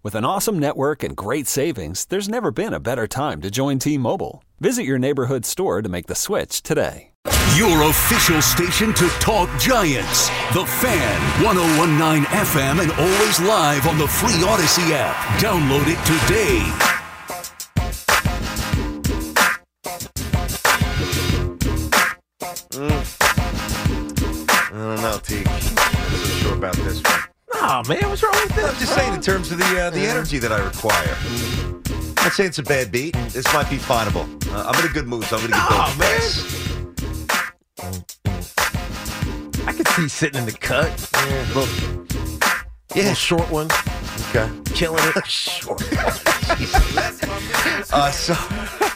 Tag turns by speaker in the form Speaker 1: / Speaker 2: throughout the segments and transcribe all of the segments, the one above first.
Speaker 1: With an awesome network and great savings, there's never been a better time to join T Mobile. Visit your neighborhood store to make the switch today.
Speaker 2: Your official station to talk Giants. The Fan, 1019 FM, and always live on the free Audacy app. Download it today. Mm.
Speaker 3: I don't know, Teak. I'm not sure about this one.
Speaker 4: Oh man, what's wrong with this?
Speaker 3: I'm just saying in terms of the uh, the energy that I require. I'd say it's a bad beat. This might be finable. Uh, I'm in a good mood, so I'm going to Bill a
Speaker 4: man. I could see sitting in the cut. Yeah, little,
Speaker 3: Yeah,
Speaker 4: little short one,
Speaker 3: okay.
Speaker 4: killing it.
Speaker 3: Sure. uh, so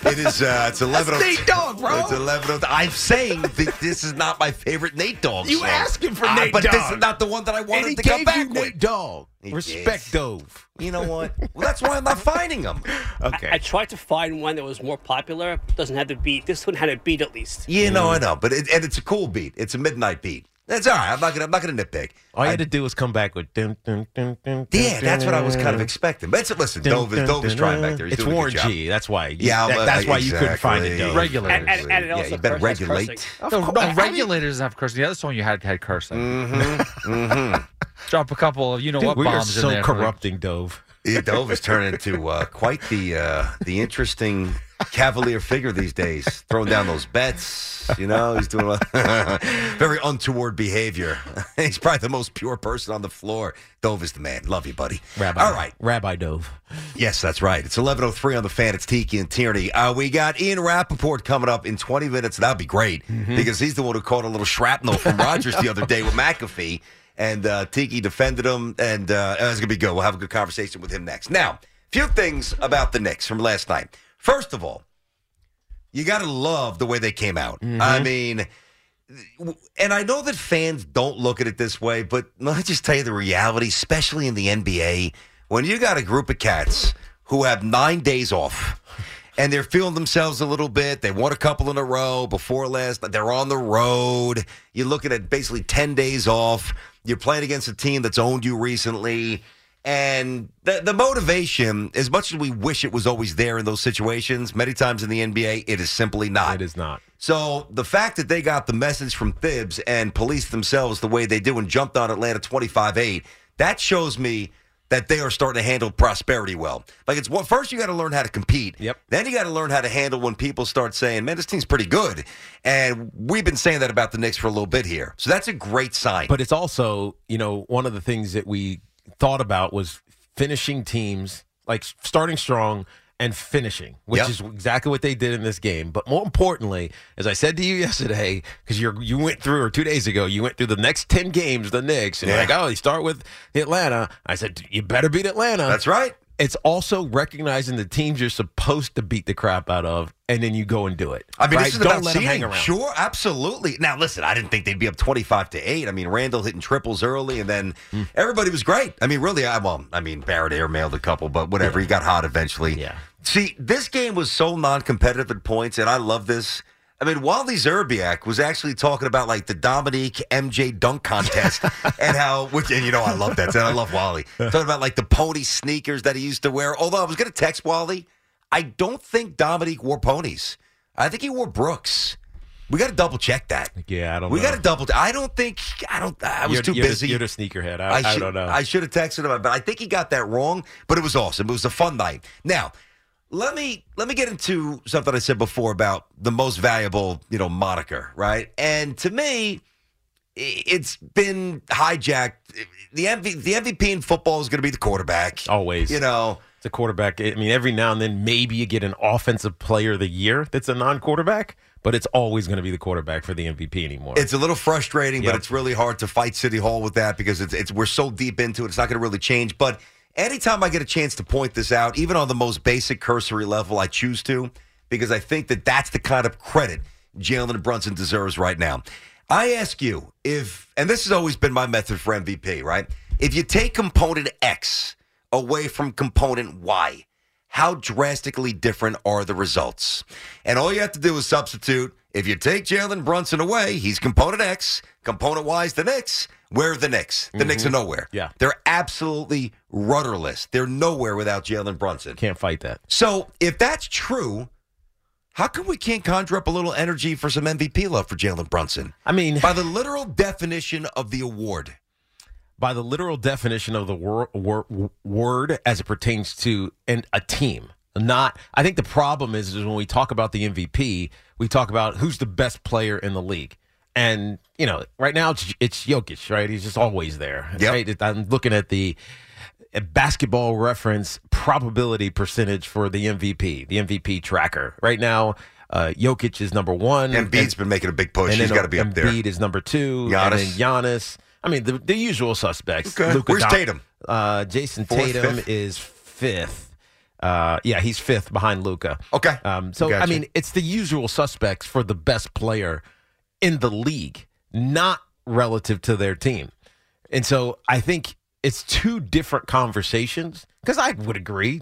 Speaker 3: it is. Uh, it's eleven.
Speaker 4: That's Nate Dogg, bro.
Speaker 3: It's eleven. I'm saying that this is not my favorite Nate Dogg.
Speaker 4: You
Speaker 3: song.
Speaker 4: asking for
Speaker 3: Uh,
Speaker 4: Nate
Speaker 3: but this is not the one that I
Speaker 4: and
Speaker 3: wanted
Speaker 4: he
Speaker 3: to come back
Speaker 4: you
Speaker 3: with.
Speaker 4: Nate Dogg.
Speaker 3: He
Speaker 4: Respect
Speaker 3: did.
Speaker 4: Dove.
Speaker 3: You know what? Well, that's why I'm not finding them.
Speaker 4: Okay.
Speaker 5: I tried to find one that was more popular. Doesn't have the beat. This one had a beat at least.
Speaker 3: You know, I know, but it, and it's a cool beat. It's a midnight beat. That's all right. I'm not gonna. I'm not gonna nitpick.
Speaker 4: All you
Speaker 3: I-
Speaker 4: had to do was come back with dun, dun, dun, dun,
Speaker 3: yeah,
Speaker 4: dun,
Speaker 3: that's what I was kind of expecting. But it's, listen,
Speaker 4: dun,
Speaker 3: Dove is Dove is trying back there. He's
Speaker 4: It's
Speaker 3: doing
Speaker 4: Warren. G. That's why. You,
Speaker 3: Yeah,
Speaker 4: that-
Speaker 3: well,
Speaker 4: that's why you couldn't find it.
Speaker 3: exactly.
Speaker 4: Dove.
Speaker 6: Regulators.
Speaker 5: And, and, and it
Speaker 3: Yeah,
Speaker 5: also
Speaker 3: you better
Speaker 5: curse- has
Speaker 3: regulate.
Speaker 5: cursing.
Speaker 6: No, no, regulators have cursing. The other song you had had cursing.
Speaker 3: Mm-hmm.
Speaker 6: Drop a couple of you know
Speaker 4: Dude,
Speaker 6: what
Speaker 4: we are so
Speaker 6: in there.
Speaker 4: corrupting Dove.
Speaker 3: Yeah, Dove is turning into uh, quite the uh, the interesting cavalier figure these days. Throwing down those bets, you know, he's doing a very untoward behavior. he's probably the most pure person on the floor. Dove is the man. Love you, buddy.
Speaker 4: Rabbi.
Speaker 3: All right.
Speaker 4: Rabbi Dove.
Speaker 3: Yes, that's right. It's 11.03 on the fan. It's Tiki and Tierney. Uh, we got Ian Rapoport coming up in 20 minutes. That'd be great because he's the one who caught a little shrapnel from Rodgers the other day with McAfee. And uh, Tiki defended him, and uh, it's going to be good. We'll have a good conversation with him next. Now, few things about the Knicks from last night. First of all, you got to love the way they came out. I mm-hmm. mean, and I know that fans don't look at it this way, but let me just tell you the reality, especially in the NBA, when you got a group of cats who have nine days off and they're feeling themselves a little bit. They won a couple in a row before last. They're on the road. You're looking at basically 10 days off. You're playing against a team that's owned you recently. And the, the motivation, as much as we wish it was always there in those situations, many times in the NBA, it is simply not.
Speaker 4: It is not.
Speaker 3: So the fact that they got the message from Thibs and policed themselves the way they do and jumped on Atlanta 25 8, that shows me that they are starting to handle prosperity well. Like it's well, first you got to learn how to compete.
Speaker 4: Yep.
Speaker 3: Then you got to learn how to handle when people start saying, "Man, this team's pretty good," and we've been saying that about the Knicks for a little bit here. So that's a great sign.
Speaker 4: But it's also, you know, one of the things that we thought about was finishing teams, like starting strong and finishing, which
Speaker 3: Yep.
Speaker 4: is exactly what they did in this game. But more importantly, as I said to you yesterday, because you you went through or two days ago, you went through the next ten games, the Knicks, and you're like, oh, you start with Atlanta. I said, you better beat Atlanta.
Speaker 3: that's right.
Speaker 4: It's also recognizing the teams you're supposed to beat the crap out of, and then you go and do it.
Speaker 3: I mean,
Speaker 4: right?
Speaker 3: this is
Speaker 4: don't
Speaker 3: about
Speaker 4: let hang around.
Speaker 3: Sure, absolutely. Now, listen, I didn't think they'd be up twenty-five to eight. I mean, Randle hitting triples early, and then
Speaker 4: Hmm.
Speaker 3: everybody was great. I mean, really, I well, I mean, Barrett airmailed a couple, but whatever. He got hot eventually.
Speaker 4: Yeah.
Speaker 3: See, this game was so non-competitive at points, and I love this. I mean, Wally Szczerbiak was actually talking about like the Dominique MJ dunk contest and how, which, and you know, I love that. And I love Wally. Talking about like the pony sneakers that he used to wear. Although I was going to text Wally, I don't think Dominique wore ponies. I think he wore Brooks. We got to double check that.
Speaker 4: Yeah, I don't
Speaker 3: We
Speaker 4: know.
Speaker 3: got to double. I don't think. I don't. I was
Speaker 4: You're-
Speaker 3: too
Speaker 4: you're
Speaker 3: busy.
Speaker 4: The, you're the sneakerhead. I, I,
Speaker 3: should,
Speaker 4: don't know.
Speaker 3: I should have texted him, but I think he got that wrong. But it was awesome. It was a fun night. Now, let me let me get into something I said before about the most valuable, you know, moniker, right? And to me, it's been hijacked. The MV, the MVP in football is going to be the quarterback.
Speaker 4: Always.
Speaker 3: you know.
Speaker 4: It's a quarterback. I mean, every now and then, maybe you get an offensive player of the year that's a non-quarterback, but it's always going to be the quarterback for the MVP anymore.
Speaker 3: It's a little frustrating,
Speaker 4: Yep.
Speaker 3: but it's really hard to fight City Hall with that because it's, it's we're so deep into it. It's not going to really change. But anytime I get a chance to point this out, even on the most basic cursory level, I choose to because I think that that's the kind of credit Jalen Brunson deserves right now. I ask you if, and this has always been my method for MVP, right? If you take component X away from component Y, how drastically different are the results? And all you have to do is substitute. If you take Jalen Brunson away, he's component X. Component Y is the Knicks. Where are the Knicks? The mm-hmm. Knicks are nowhere.
Speaker 4: Yeah.
Speaker 3: They're absolutely rudderless. They're nowhere without Jalen Brunson.
Speaker 4: Can't fight that.
Speaker 3: So if that's true, how come we can't conjure up a little energy for some MVP love for Jalen Brunson?
Speaker 4: I mean,
Speaker 3: By the literal definition of the award.
Speaker 4: by the literal definition of the wor- wor- word as it pertains to an, a team. Not, I think the problem is, is when we talk about the MVP, we talk about who's the best player in the league. And, you know, right now it's, it's Jokic, right? He's just always there.
Speaker 3: Yep.
Speaker 4: Right? I'm looking at the uh, basketball reference probability percentage for the MVP, the MVP tracker. Right now, uh, Jokic is number one.
Speaker 3: And Embiid's been making a big push.
Speaker 4: and
Speaker 3: He's got to be up there.
Speaker 4: Embiid is number two.
Speaker 3: Giannis.
Speaker 4: And then Giannis. I mean, the, the usual suspects.
Speaker 3: Okay.
Speaker 4: Luka
Speaker 3: Where's Tatum?
Speaker 4: Uh, Jason
Speaker 3: Fourth,
Speaker 4: Tatum
Speaker 3: fifth?
Speaker 4: is fifth. Uh, yeah, he's fifth behind Luka.
Speaker 3: Okay.
Speaker 4: Um, so
Speaker 3: Gotcha.
Speaker 4: I mean, it's the usual suspects for the best player in the league, not relative to their team. And so I think it's two different conversations because I would agree.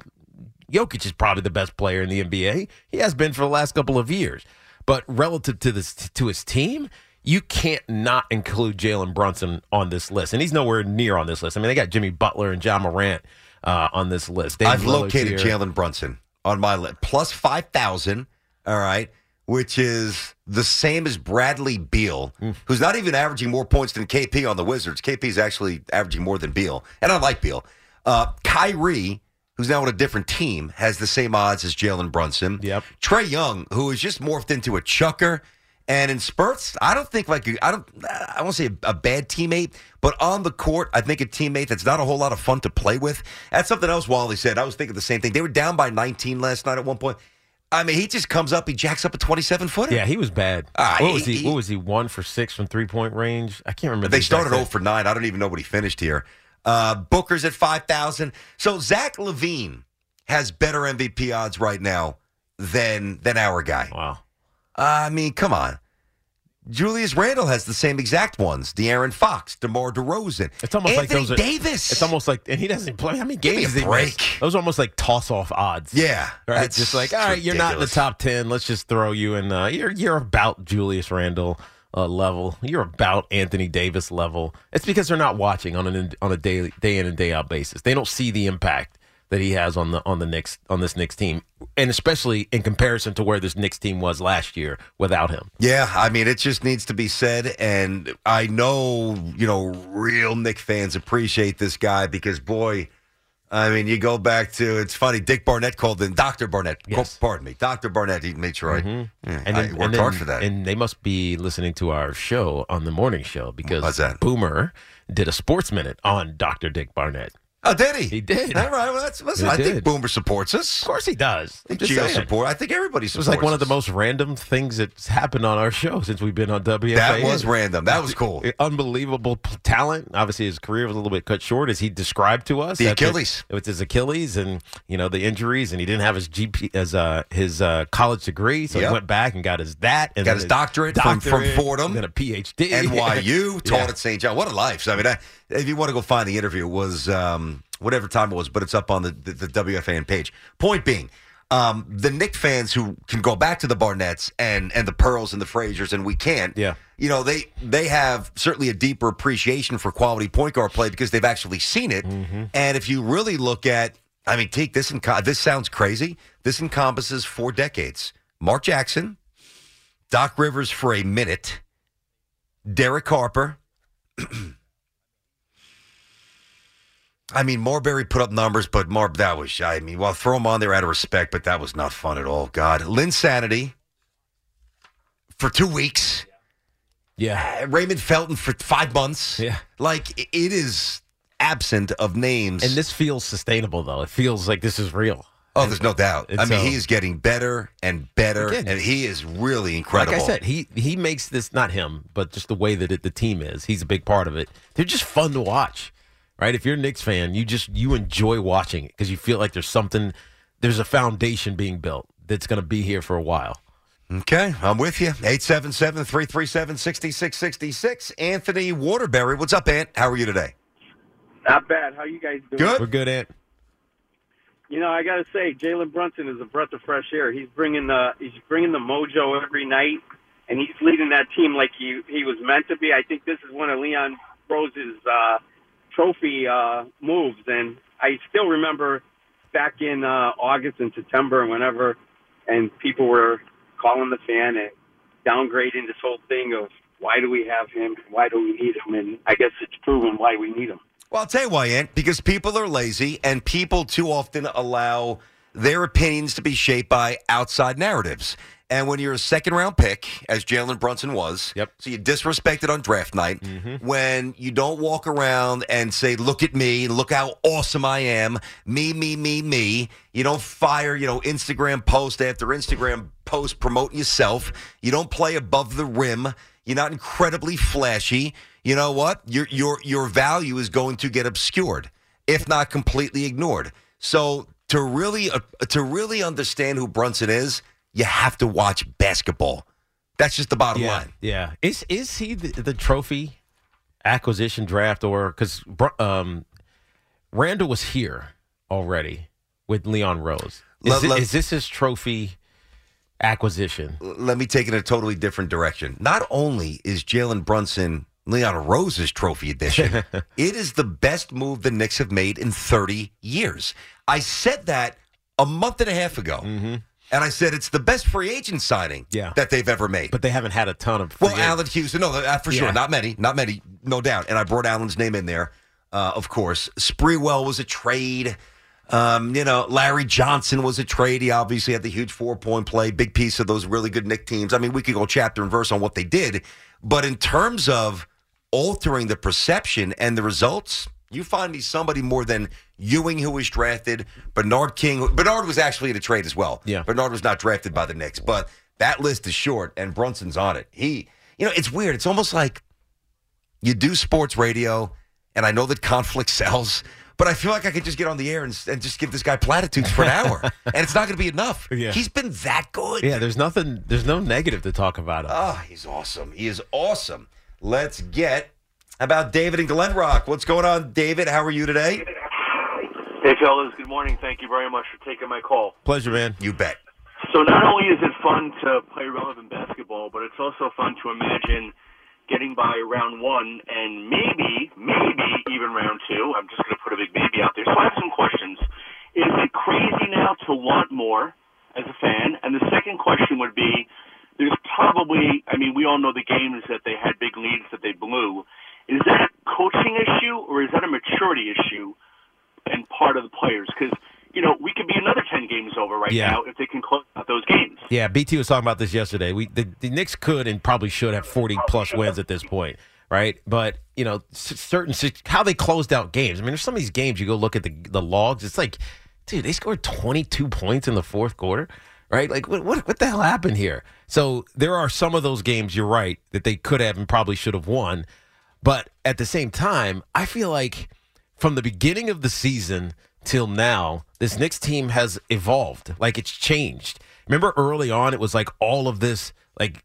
Speaker 4: Jokic is probably the best player in the NBA. He has been for the last couple of years. But relative to this to his team, you can't not include Jalen Brunson on this list. And he's nowhere near on this list. I mean, they got Jimmy Butler and Ja Morant uh, on this list.
Speaker 3: I've
Speaker 4: Lillard's
Speaker 3: located
Speaker 4: here.
Speaker 3: Jalen Brunson on my list. Plus 5,000, all right, which is the same as Bradley Beal,
Speaker 4: Mm.
Speaker 3: who's not even averaging more points than KP on the Wizards. KP is actually averaging more than Beal. And I like Beal. Uh, Kyrie, who's now on a different team, has the same odds as Jalen Brunson.
Speaker 4: Yep.
Speaker 3: Trae Young, who has just morphed into a chucker. And in spurts, I don't think like I don't I won't say a, a bad teammate, but on the court, I think a teammate that's not a whole lot of fun to play with. That's something else Wally said. I was thinking the same thing. They were down by 19 last night at one point. I mean, he just comes up, he jacks up a 27 footer.
Speaker 4: Yeah, he was bad.
Speaker 3: Ah,
Speaker 4: what
Speaker 3: he-
Speaker 4: was he,
Speaker 3: he-
Speaker 4: What was he? One for six from three point range. I can't remember.
Speaker 3: They
Speaker 4: exact
Speaker 3: started 0 for 9. I don't even know what he finished here. Uh, Booker's at 5,000. So Zach LaVine has better MVP odds right now than than our guy.
Speaker 4: Wow.
Speaker 3: I mean, come on. Julius Randle has the same exact ones. De'Aaron Fox, DeMar DeRozan.
Speaker 4: It's almost like
Speaker 3: Anthony
Speaker 4: those are,
Speaker 3: Davis.
Speaker 4: It's almost like, and he doesn't play. How many
Speaker 3: Give me
Speaker 4: games did he
Speaker 3: break.
Speaker 4: Those are almost like toss off odds.
Speaker 3: Yeah,
Speaker 4: Right. just like, all right, you're not in the top ten. Let's just throw you in. Uh, you're you're about Julius Randle uh, level. You're about Anthony Davis level. It's because they're not watching on an on a daily day in and day out basis. They don't see the impact that he has on the on the Knicks on this Knicks team, and especially in comparison to where this Knicks team was last year without him.
Speaker 3: Yeah, I mean, it just needs to be said. And I know, you know, real Knick fans appreciate this guy because, boy, I mean, you go back to, it's funny, Dick Barnett called him Dr. Barnett.
Speaker 4: Yes.
Speaker 3: Oh, pardon me. Dr. Barnett, he made sure I, mm-hmm. yeah,
Speaker 4: And
Speaker 3: I
Speaker 4: then-
Speaker 3: worked
Speaker 4: and then-
Speaker 3: hard for that.
Speaker 4: And they must be listening to our show on the morning show because? Boomer did a sports minute on Dr. Dick Barnett.
Speaker 3: Oh, did he?
Speaker 4: He did.
Speaker 3: All right. Well, that's, listen,
Speaker 4: He
Speaker 3: I think. Boomer supports us.
Speaker 4: Of course he does.
Speaker 3: I think
Speaker 4: saying.
Speaker 3: support. I think everybody
Speaker 4: It was like one of the most random things that's happened on our show since we've been on WFA.
Speaker 3: That was random. That was cool.
Speaker 4: Unbelievable talent. Obviously, his career was a little bit cut short, as he described to us.
Speaker 3: The Achilles.
Speaker 4: It was his Achilles, and you know the injuries, and he didn't have his GP as uh, his uh, college degree, so
Speaker 3: Yep.
Speaker 4: he went back and got his that, and
Speaker 3: Got his doctorate from- from Fordham.
Speaker 4: and a PhD,
Speaker 3: NYU, taught
Speaker 4: Yeah.
Speaker 3: at St. John. What a life. So, I mean, I, if you want to go find the interview, it was um, whatever time it was, but it's up on the, the, the WFAN page. Point being, um, the Knick fans who can go back to the Barnetts and, and the Pearls and the Fraziers, and we can't,
Speaker 4: Yeah.
Speaker 3: you know, they, they have certainly a deeper appreciation for quality point guard play because they've actually seen it.
Speaker 4: Mm-hmm.
Speaker 3: And if you really look at, I mean, take this, enco- this sounds crazy. This encompasses four decades. Mark Jackson, Doc Rivers for a minute, Derek Harper. I mean, Marbury put up numbers, but Marb, that was, I mean, well, throw him on there out of respect, but that was not fun at all. God. Linsanity for two weeks.
Speaker 4: yeah.
Speaker 3: Uh, Raymond Felton for five months.
Speaker 4: Yeah.
Speaker 3: Like, it is absent of names.
Speaker 4: And this feels sustainable, though. It feels like this is real.
Speaker 3: Oh, there's no doubt. I mean,
Speaker 4: so-
Speaker 3: he is getting better and better,
Speaker 4: Again,
Speaker 3: and he is really incredible.
Speaker 4: Like I said, he he makes this not him, but just the way that it, the team is. He's a big part of it. They're just fun to watch, right? If you're a Knicks fan, you just you enjoy watching it because you feel like there's something, there's a foundation being built that's going to be here for a while.
Speaker 3: Okay, I'm with you. 877 337 6666. Anthony Waterbury. What's up, Ant? How are you today?
Speaker 7: Not bad. How you guys doing?
Speaker 3: Good.
Speaker 4: We're good, Ant.
Speaker 7: You know, I got to say, Jalen Brunson is a breath of fresh air. He's bringing the he's bringing the mojo every night, and he's leading that team like he he was meant to be. I think this is one of Leon Rose's uh, trophy uh, moves, and I still remember back in uh, August and September and whenever, and people were calling the fan and downgrading this whole thing of why do we have him, why do we need him, and I guess it's proven why we need him.
Speaker 3: Well, I'll tell you why, Ant. Because people are lazy, and people too often allow their opinions to be shaped by outside narratives. And when you're a second round pick, as Jalen Brunson was,
Speaker 4: Yep.
Speaker 3: so you disrespected on draft night, when you don't walk around and say, look at me, look how awesome I am, me, me, me, me, you don't fire, you know, Instagram post after Instagram post promoting yourself, you don't play above the rim, you're not incredibly flashy. You know what? Your your your value is going to get obscured, if not completely ignored. So to really uh, to really understand who Brunson is, you have to watch basketball. That's just the bottom
Speaker 4: Yeah,
Speaker 3: line.
Speaker 4: yeah. Is is he the, the trophy acquisition draft or because um, Randle was here already with Leon Rose? Is,
Speaker 3: Let-
Speaker 4: it-
Speaker 3: let-
Speaker 4: is this his trophy acquisition?
Speaker 3: Let me take it in a totally different direction. Not only is Jalen Brunson Leon Rose's trophy edition, it is the best move the Knicks have made in 30 years. I said that a month and a half ago. And I said it's the best free agent signing
Speaker 4: Yeah.
Speaker 3: that they've ever made.
Speaker 4: But they haven't had a ton of.
Speaker 3: Well, Allan Houston, no, uh, for sure,
Speaker 4: Yeah.
Speaker 3: not many, not many, no doubt. And I brought Allan's name in there, uh, of course. Sprewell was a trade. Um, you know, Larry Johnson was a trade. He obviously had the huge four point play, big piece of those really good Knick teams. I mean, we could go chapter and verse on what they did, but in terms of altering the perception and the results, you find me somebody more than Ewing, who was drafted, Bernard King. Bernard was actually in a trade as well.
Speaker 4: Yeah.
Speaker 3: Bernard was not drafted by the Knicks, but that list is short, and Brunson's on it. He, you know, it's weird. It's almost like you do sports radio, and I know that conflict sells, but I feel like I could just get on the air and, and just give this guy platitudes for an hour, and it's not going to be enough.
Speaker 4: Yeah.
Speaker 3: He's been that good.
Speaker 4: Yeah, there's nothing. There's no negative to talk about him.
Speaker 3: Oh, he's awesome. He is awesome. Let's get about David and Glen Rock. What's going on, David? How are you today?
Speaker 8: Hey, fellas. Good morning. Thank you very much for taking my call.
Speaker 4: Pleasure, man.
Speaker 3: You bet.
Speaker 8: So not only is it fun to play relevant basketball, but it's also fun to imagine getting by round one and maybe, maybe even round two. I'm just going to put a big maybe out there. So I have some questions. Is it crazy now to want more as a fan? And the second question would be, there's probably, I mean, we all know the games that they had big leads that they blew. Is that a coaching issue or is that a maturity issue and part of the players? Because, you know, we could be another 10 games over right
Speaker 4: Yeah.
Speaker 8: now if they can close out those games.
Speaker 4: Yeah, BT was talking about this yesterday. We the, the Knicks could and probably should have 40 plus wins at this point, right? But you know, certain how they closed out games. I mean, there's some of these games you go look at the the logs. It's like, dude, they scored 22 points in the fourth quarter, right? Like, what what, what the hell happened here? So there are some of those games. You're right that they could have and probably should have won, but at the same time, I feel like from the beginning of the season till now, this Knicks team has evolved. Like it's changed. Remember early on, it was like all of this, like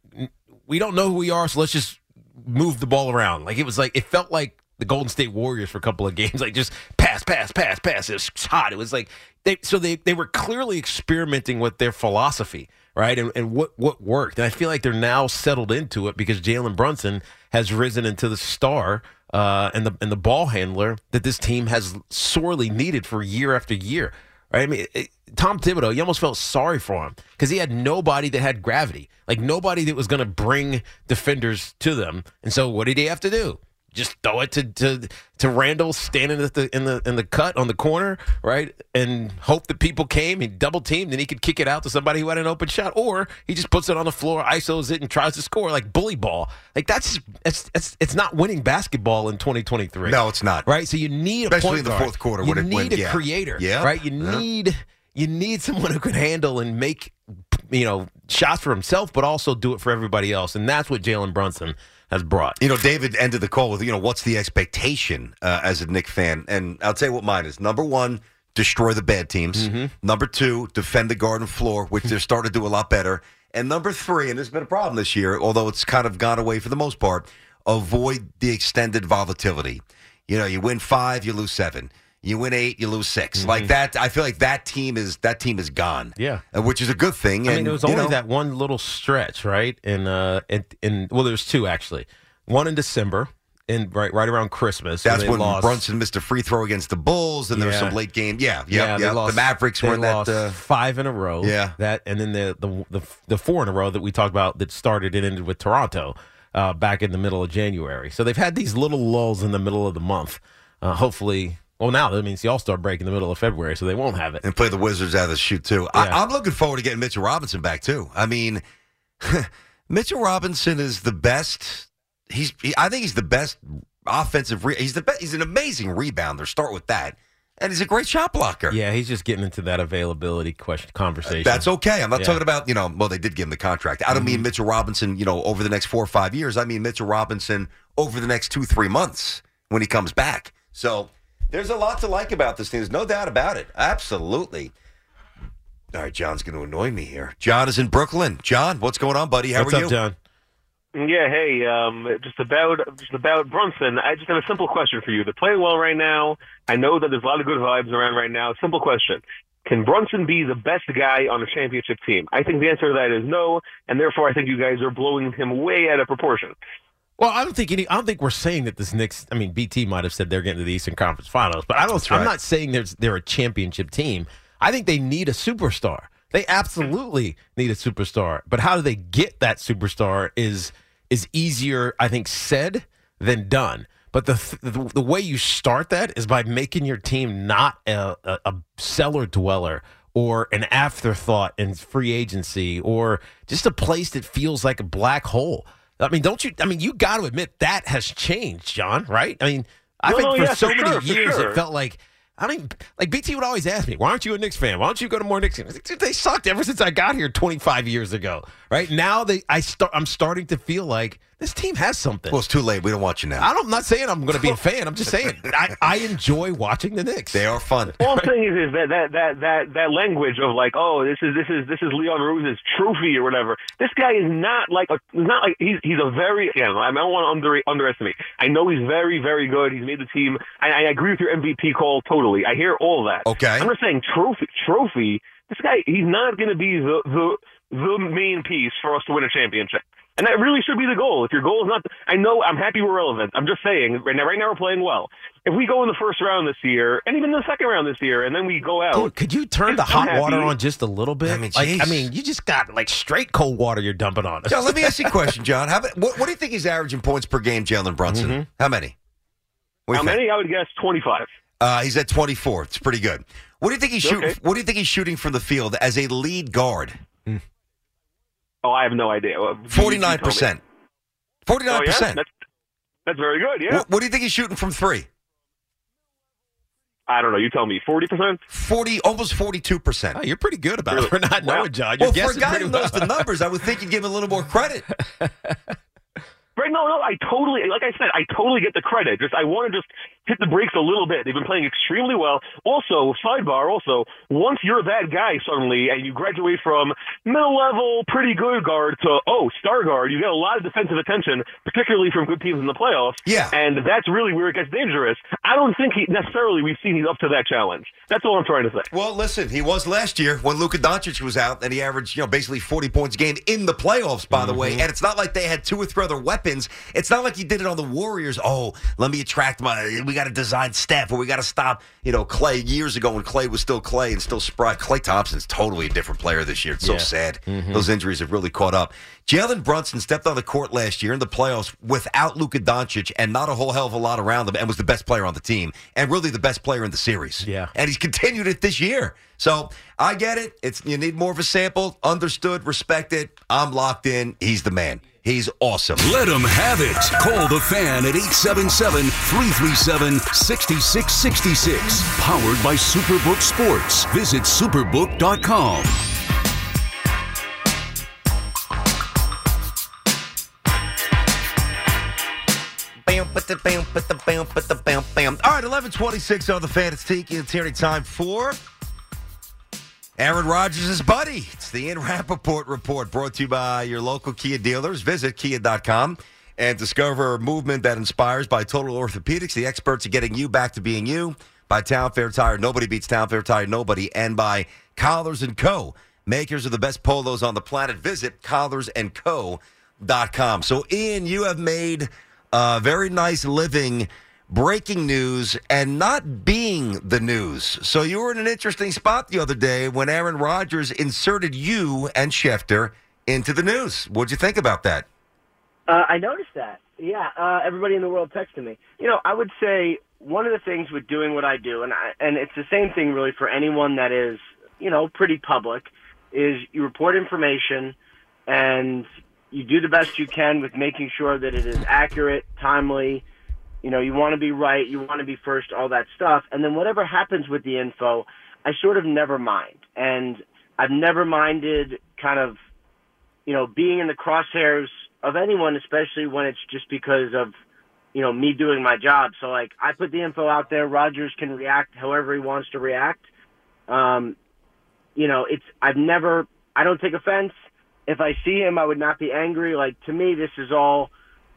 Speaker 4: we don't know who we are, so let's just move the ball around. Like it was like it felt like the Golden State Warriors for a couple of games, like just pass, pass, pass, pass. It was hot. It was like they so they they were clearly experimenting with their philosophy, right? And and what what worked. And I feel like they're now settled into it because Jalen Brunson has risen into the star uh, and the and the ball handler that this team has sorely needed for year after year. Right? I mean, it, Tom Thibodeau, you almost felt sorry for him because he had nobody that had gravity, like nobody that was going to bring defenders to them. And so, what did he have to do? Just throw it to, to to Randle standing at the in the in the cut on the corner, right? And hope that people came. He double teamed, and he could kick it out to somebody who had an open shot, or he just puts it on the floor, isos it, and tries to score like bully ball. Like that's it's it's it's not winning basketball in 2023.
Speaker 3: No, it's not.
Speaker 4: Right, so you need a
Speaker 3: Especially
Speaker 4: point
Speaker 3: in the
Speaker 4: guard.
Speaker 3: fourth quarter
Speaker 4: You
Speaker 3: when it
Speaker 4: need
Speaker 3: went-
Speaker 4: a
Speaker 3: yeah.
Speaker 4: creator,
Speaker 3: Yeah.
Speaker 4: right? You
Speaker 3: Yeah.
Speaker 4: need you need someone who can handle and make you know shots for himself, but also do it for everybody else, and that's what Jalen Brunson has brought.
Speaker 3: You know, David ended the call with, you know, what's the expectation uh, as a Knick fan? And I'll tell you what mine is. Number one, destroy the bad teams.
Speaker 4: Mm-hmm.
Speaker 3: Number two, defend the garden floor, which they're starting to do a lot better. And number three, and there's been a problem this year, although it's kind of gone away for the most part, avoid the extended volatility. You know, you win five, you lose seven. You win eight, you lose 6 Like that, I feel like that team is that team is gone.
Speaker 4: Mm-hmm. Yeah.
Speaker 3: Uh, which is a good thing.
Speaker 4: I
Speaker 3: and,
Speaker 4: mean, it was only
Speaker 3: know,
Speaker 4: that one little stretch, right? And uh, in, in well, there's two actually. One in December, in right right around Christmas.
Speaker 3: That's when
Speaker 4: lost.
Speaker 3: Brunson missed a free throw against the Bulls, and there was some late game. Yeah, yeah, yeah.
Speaker 4: lost-
Speaker 3: the Mavericks were in that.
Speaker 4: lost
Speaker 3: Uh,
Speaker 4: five in a row.
Speaker 3: Yeah.
Speaker 4: that and then the, the the the four in a row that we talked about that started and ended with Toronto uh, back in the middle of January. So they've had these little lulls in the middle of the month. Uh, hopefully, well now that means the All Star break in the middle of February, so they won't have it.
Speaker 3: and play the Wizards out of the shoot too.
Speaker 4: Yeah.
Speaker 3: I, I'm looking forward to getting Mitchell Robinson back too. I mean, Mitchell Robinson is the best. He's. He, I think he's the best offensive. Re- he's the best. He's an amazing rebounder. Start with that, and he's a great shot blocker.
Speaker 4: Yeah, he's just getting into that availability question conversation.
Speaker 3: That's okay. I'm not
Speaker 4: Yeah. Mm-hmm.
Speaker 3: talking about, you know, well, they did give him the contract. I don't mean Mitchell Robinson, you know, over the next four or five years. I mean Mitchell Robinson over the next two, three months when he comes back. So there's a lot to like about this team. There's no doubt about it. Absolutely. All right, John's going to annoy me here. John is in Brooklyn. John, what's going on, buddy? How
Speaker 4: What's
Speaker 3: are
Speaker 4: up,
Speaker 3: you?
Speaker 4: John?
Speaker 8: Yeah, hey, um, just about just about Brunson. I just have a simple question for you. They're playing well right now. I know that there's a lot of good vibes around right now. Simple question: Can Brunson be the best guy on a championship team? I think the answer to that is no, and therefore I think you guys are blowing him way out of proportion.
Speaker 4: Well, I don't think any. I don't think we're saying that this Knicks. I mean, BT might have said they're getting to the Eastern Conference Finals, but I don't. I'm not saying there's they're a championship team. I think they need a superstar. They absolutely need a superstar. But how do they get that superstar is is easier, I think, said than done. But the the, the way you start that is by making your team not a, a, a cellar dweller or an afterthought in free agency or just a place that feels like a black hole. I mean, don't you? I mean, you got to admit that has changed, John. Right? I mean, I
Speaker 8: No,
Speaker 4: think
Speaker 8: no,
Speaker 4: for
Speaker 8: yeah,
Speaker 4: so
Speaker 8: for
Speaker 4: many
Speaker 8: sure,
Speaker 4: years
Speaker 8: sure.
Speaker 4: it felt like I don't even, like BT would always ask me, "Why aren't you a Knicks fan? Why don't you go to more Knicks?" games?" Like, they sucked ever since I got here 25 years ago. Right now, they I start I'm starting to feel like this team has something.
Speaker 3: Well, it's too late. We don't want you now.
Speaker 4: I don't, I'm not saying I'm going to be a fan. I'm just saying I, I enjoy watching the Knicks.
Speaker 3: They are fun.
Speaker 8: All I'm saying is, is that, that that that that language of like, oh, this is this is this is Leon Rose's trophy or whatever. This guy is not like a not like he's he's a very again. I don't want to under, underestimate. I know he's very very good. He's made the team. I, I agree with your MVP call totally. I hear all that.
Speaker 3: Okay.
Speaker 8: I'm just saying trophy trophy. This guy he's not going to be the the the main piece for us to win a championship. And that really should be the goal. If your goal is not, I know I'm happy we're relevant. I'm just saying right now, right now we're playing well. If we go in the first round this year, and even the second round this year, and then we go out,
Speaker 4: Dude, could you turn the
Speaker 8: I'm
Speaker 4: hot
Speaker 8: happy.
Speaker 4: water on just a little bit?
Speaker 3: I mean,
Speaker 4: like, I mean, you just got like straight cold water you're dumping on us.
Speaker 3: John, let me ask you a question, John. How about, what, what do you think he's averaging points per game, Jalen Brunson? How many? What
Speaker 8: how
Speaker 3: you think?
Speaker 8: many? I would guess 25.
Speaker 3: Uh, he's at 24. It's pretty good. What do you think he's shooting? What do you think he's shooting from the field as a lead guard?
Speaker 8: Oh, I have no idea. Well, you- you
Speaker 3: Forty
Speaker 8: tell
Speaker 3: nine
Speaker 8: me.
Speaker 3: percent. Forty nine
Speaker 8: oh,
Speaker 3: percent.
Speaker 8: That's, that's very good. Yeah.
Speaker 3: What do you think he's shooting from three?
Speaker 8: I don't know. You tell me. 40%?
Speaker 3: Forty, almost forty two percent.
Speaker 4: Oh, you're pretty good about
Speaker 8: Really?
Speaker 4: it for not
Speaker 8: Wow.
Speaker 4: knowing, John. You're
Speaker 3: Well, for a guy
Speaker 4: pretty
Speaker 3: who knows the numbers, I would think you'd give him a little more credit.
Speaker 8: Right? No, no. I totally, like I said, I totally get the credit. Just I want to just hit the brakes a little bit. They've been playing extremely well. Also, sidebar. Also, once you're that guy suddenly, and you graduate from middle level, pretty good guard to oh star guard, you get a lot of defensive attention, particularly from good teams in the playoffs.
Speaker 3: Yeah.
Speaker 8: And that's really where it gets dangerous. I don't think he necessarily we've seen he's up to that challenge. That's all I'm trying to say.
Speaker 3: Well, listen, he was last year when Luka Doncic was out, and he averaged, you know, basically 40 points a game in the playoffs, by the way. Mm-hmm. And it's not like they had two or three other weapons. It's not like he did it on the Warriors. Oh, let me attract my, we got to design Steph, or we got to stop, you know, Klay years ago when Klay was still Klay and still spry. Klay Thompson's totally a different player this year. It's so
Speaker 4: Yeah.
Speaker 3: sad. Mm-hmm. Those injuries have really caught up. Jalen Brunson stepped on the court last year in the playoffs without Luka Doncic and not a whole hell of a lot around him, and was the best player on the team and really the best player in the series.
Speaker 4: Yeah.
Speaker 3: and he's continued it this year. So I get it. It's you need more of a sample. Understood, respected. I'm locked in. He's the man. He's awesome.
Speaker 2: Let him have it. Call the fan at 877 337 6666. Powered by Superbook Sports. Visit superbook.com.
Speaker 3: but the bam, but the bam, but the bam, bam. All right, eleven twenty-six on the fan. It's Tiki and Tierney. Time for Aaron Rodgers' buddy. It's the Ian Rapoport report brought to you by your local Kia dealers. Visit kia.com and discover a movement that inspires by Total Orthopedics. The experts are getting you back to being you. By Town Fair Tire, nobody beats Town Fair Tire, nobody. And by Collars and Co. Makers of the best polos on the planet. Visit collarsandco.com. So, Ian, you have made a very nice living breaking news and not being the news. So you were in an interesting spot the other day when Aaron Rodgers inserted you and Schefter into the news. What'd you think about that?
Speaker 9: Uh, I noticed that. Yeah, uh, everybody in the world texted me. You know, I would say one of the things with doing what I do, and I, and it's the same thing really for anyone that is, you know, pretty public, is you report information and you do the best you can with making sure that it is accurate, timely. You know, you want to be right, you want to be first, all that stuff. And then whatever happens with the info, I sort of never mind. And I've never minded kind of, you know, being in the crosshairs of anyone, especially when it's just because of, you know, me doing my job. So like I put the info out there, Rodgers can react however he wants to react. Um, you know, it's I've never I don't take offense. If I see him, I would not be angry. Like to me, this is all,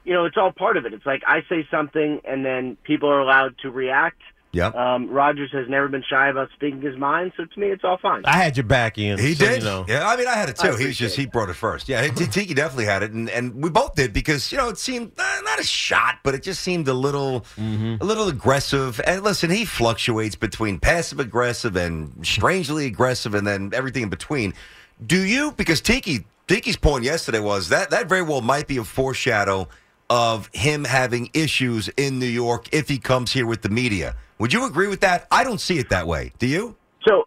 Speaker 9: you know, it's all part of it. It's like I say something, and then people are allowed to react.
Speaker 3: Yep.
Speaker 9: Um, Rodgers has never been shy about speaking his mind, so to me, it's all fine.
Speaker 4: I had your back, Ian.
Speaker 3: He
Speaker 4: so
Speaker 3: did.
Speaker 4: You know.
Speaker 3: Yeah, I mean, I had it too. He was just he brought it first. Yeah, Tiki definitely had it, and, and we both did because you know it seemed uh, not a shot, but it just seemed a little a little aggressive. And listen, he fluctuates between passive aggressive and strangely aggressive, and then everything in between. Do you? Because Tiki Tiki's point yesterday was that that very well might be a foreshadow of him having issues in New York if he comes here with the media. Would you agree with that? I don't see it that way. Do you?
Speaker 9: So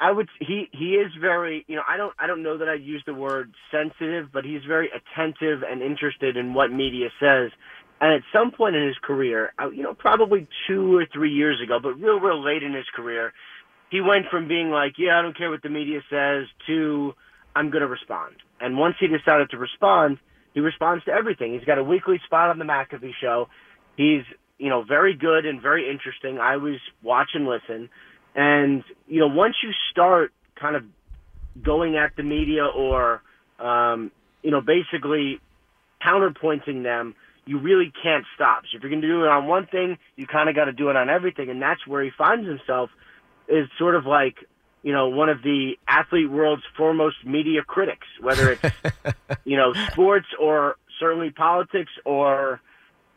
Speaker 9: I would he he is very you know I don't I don't know that I'd use the word sensitive, but he's very attentive and interested in what media says. And at some point in his career, uh, you know, probably two or three years ago, but real real late in his career, he went from being like, yeah, I don't care what the media says, to I'm going to respond. And once he decided to respond, he responds to everything. He's got a weekly spot on the McAfee show. He's you know very good and very interesting. I always watch and listen. And you know, once you start kind of going at the media or um, you know, basically counterpointing them, you really can't stop. So if you're going to do it on one thing, you kind of got to do it on everything, and that's where he finds himself is sort of like you know one of the athlete world's foremost media critics, whether it's you know sports or certainly politics or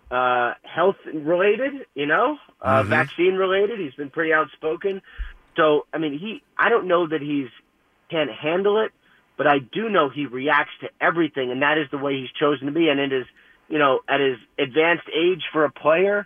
Speaker 9: uh, health related, you know, uh, vaccine related. He's been pretty outspoken. So, I mean, he, I don't know that he's can handle it, but I do know he reacts to everything, and that is the way he's chosen to be. And it is, you know, at his advanced age for a player,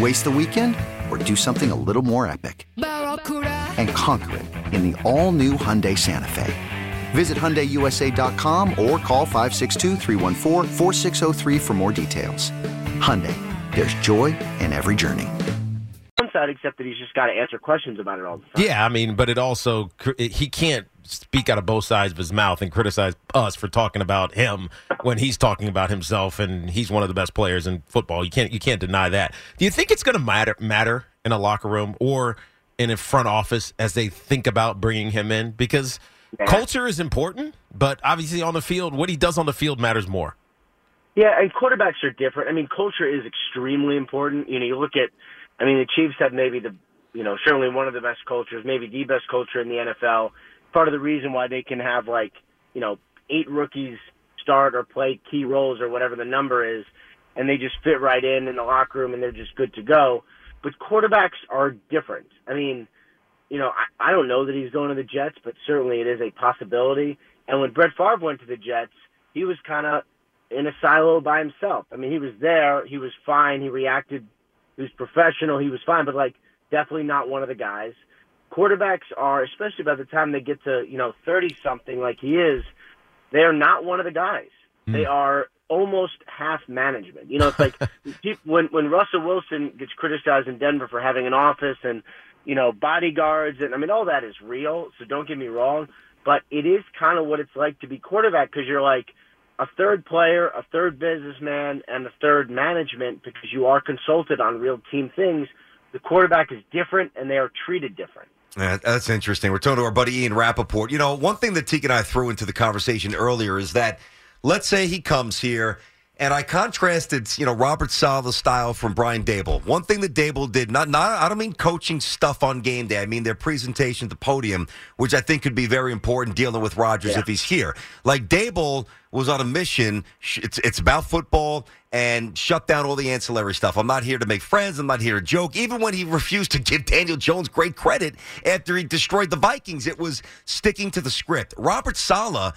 Speaker 10: Waste the weekend or do something a little more epic? And conquer it in the all new Hyundai Santa Fe. Visit HyundaiUSA.com or call 562-314-4603 for more details. Hyundai, there's joy in every journey.
Speaker 9: Downside, except that he's just got to answer questions about it all the time.
Speaker 4: Yeah, I mean, but it also he can't speak out of both sides of his mouth and criticize us for talking about him when he's talking about himself and he's one of the best players in football. You can't you can't deny that. Do you think it's going to matter matter in a locker room or in a front office as they think about bringing him in because
Speaker 9: Yeah.
Speaker 4: culture is important, but obviously on the field, what he does on the field matters more.
Speaker 9: Yeah, and quarterbacks are different. I mean, culture is extremely important. You know, you look at, I mean, the Chiefs have maybe the, you know, certainly one of the best cultures, maybe the best culture in the NFL. Part of the reason why they can have like, you know, eight rookies start or play key roles or whatever the number is, and they just fit right in in the locker room and they're just good to go. But quarterbacks are different. I mean, you know, I, I don't know that he's going to the Jets, but certainly it is a possibility. And when Brett Favre went to the Jets, he was kind of in a silo by himself. I mean, he was there, he was fine, he reacted, he was professional, he was fine, but like definitely not one of the guys. Quarterbacks are, especially by the time they get to you know thirty something, like he is, they are not one of the guys. Hmm. They are almost half management. You know, it's like when when Russell Wilson gets criticized in Denver for having an office and you know bodyguards and I mean all that is real. So don't get me wrong, but it is kind of what it's like to be quarterback because you're like a third player, a third businessman, and a third management because you are consulted on real team things. The quarterback is different and they are treated different.
Speaker 3: Yeah, that's interesting. We're talking to our buddy Ian Rapoport. You know, one thing that Teak and I threw into the conversation earlier is that let's say he comes here and I contrasted, you know, Robert Saleh's style from Brian Daboll. One thing that Daboll did, not, not, I don't mean coaching stuff on game day. I mean their presentation at the podium, which I think could be very important dealing with Rodgers if he's here. Like Daboll was on a mission. It's, it's about football and shut down all the ancillary stuff. I'm not here to make friends. I'm not here to joke. Even when he refused to give Daniel Jones great credit after he destroyed the Vikings, it was sticking to the script. Robert Saleh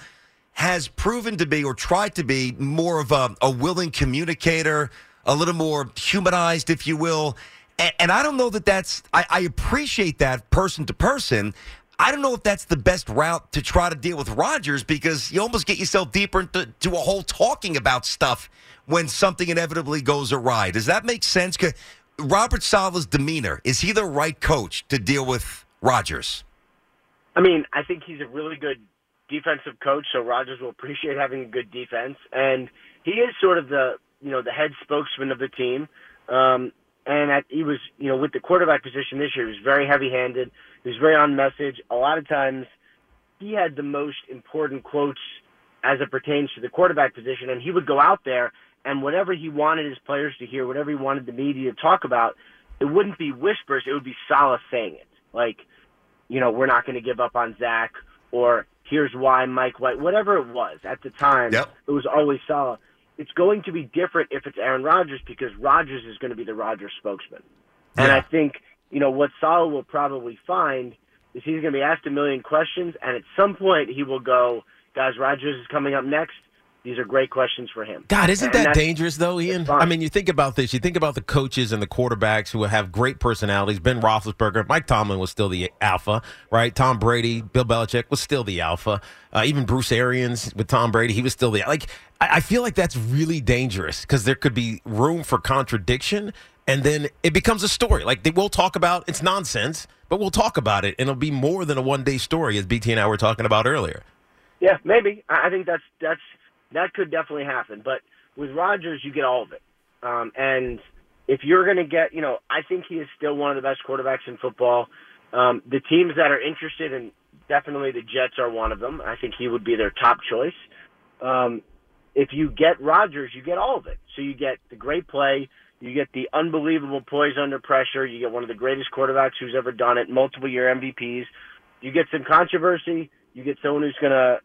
Speaker 3: has proven to be or tried to be more of a, a willing communicator, a little more humanized, if you will. And, and I don't know that that's, I, I appreciate that person to person. I don't know if that's the best route to try to deal with Rodgers because you almost get yourself deeper into to a whole talking about stuff when something inevitably goes awry. Does that make sense? Robert Saleh's demeanor, is he the right coach to deal with Rodgers?
Speaker 9: I mean, I think he's a really good defensive coach, so Rodgers will appreciate having a good defense, and he is sort of the you know the head spokesman of the team. Um, and at, he was you know with the quarterback position this year, he was very heavy-handed. He was very on message. A lot of times, he had the most important quotes as it pertains to the quarterback position, and he would go out there and whatever he wanted his players to hear, whatever he wanted the media to talk about, it wouldn't be whispers. It would be Saleh saying it, like you know, we're not going to give up on Zach, or here's why Mike White, whatever it was at the time,
Speaker 3: Yep.
Speaker 9: it was always Saleh. It's going to be different if it's Aaron Rodgers because Rodgers is going to be the Rodgers spokesman. And I think, you know, what Saleh will probably find is he's going to be asked a million questions, and at some point he will go, guys, Rodgers is coming up next. These are great questions for him.
Speaker 4: God, isn't
Speaker 9: And
Speaker 4: that dangerous though, Ian? I mean, you think about this. You think about the coaches and the quarterbacks who have great personalities. Ben Roethlisberger, Mike Tomlin was still the alpha, right? Tom Brady, Bill Belichick was still the alpha. Uh, even Bruce Arians with Tom Brady, he was still the like. I, I feel like that's really dangerous because there could be room for contradiction, and then it becomes a story. Like they will talk about it's nonsense, but we'll talk about it, and it'll be more than a one day story, as BT and I were talking about earlier.
Speaker 9: Yeah, maybe. I I think that's that's that could definitely happen. But with Rodgers, you get all of it. Um, and if you're going to get, you know, I think he is still one of the best quarterbacks in football. Um, the teams that are interested in definitely the Jets are one of them. I think he would be their top choice. Um, if you get Rodgers, you get all of it. So you get the great play, you get the unbelievable poise under pressure, you get one of the greatest quarterbacks who's ever done it, multiple year MVPs. You get some controversy, you get someone who's going to,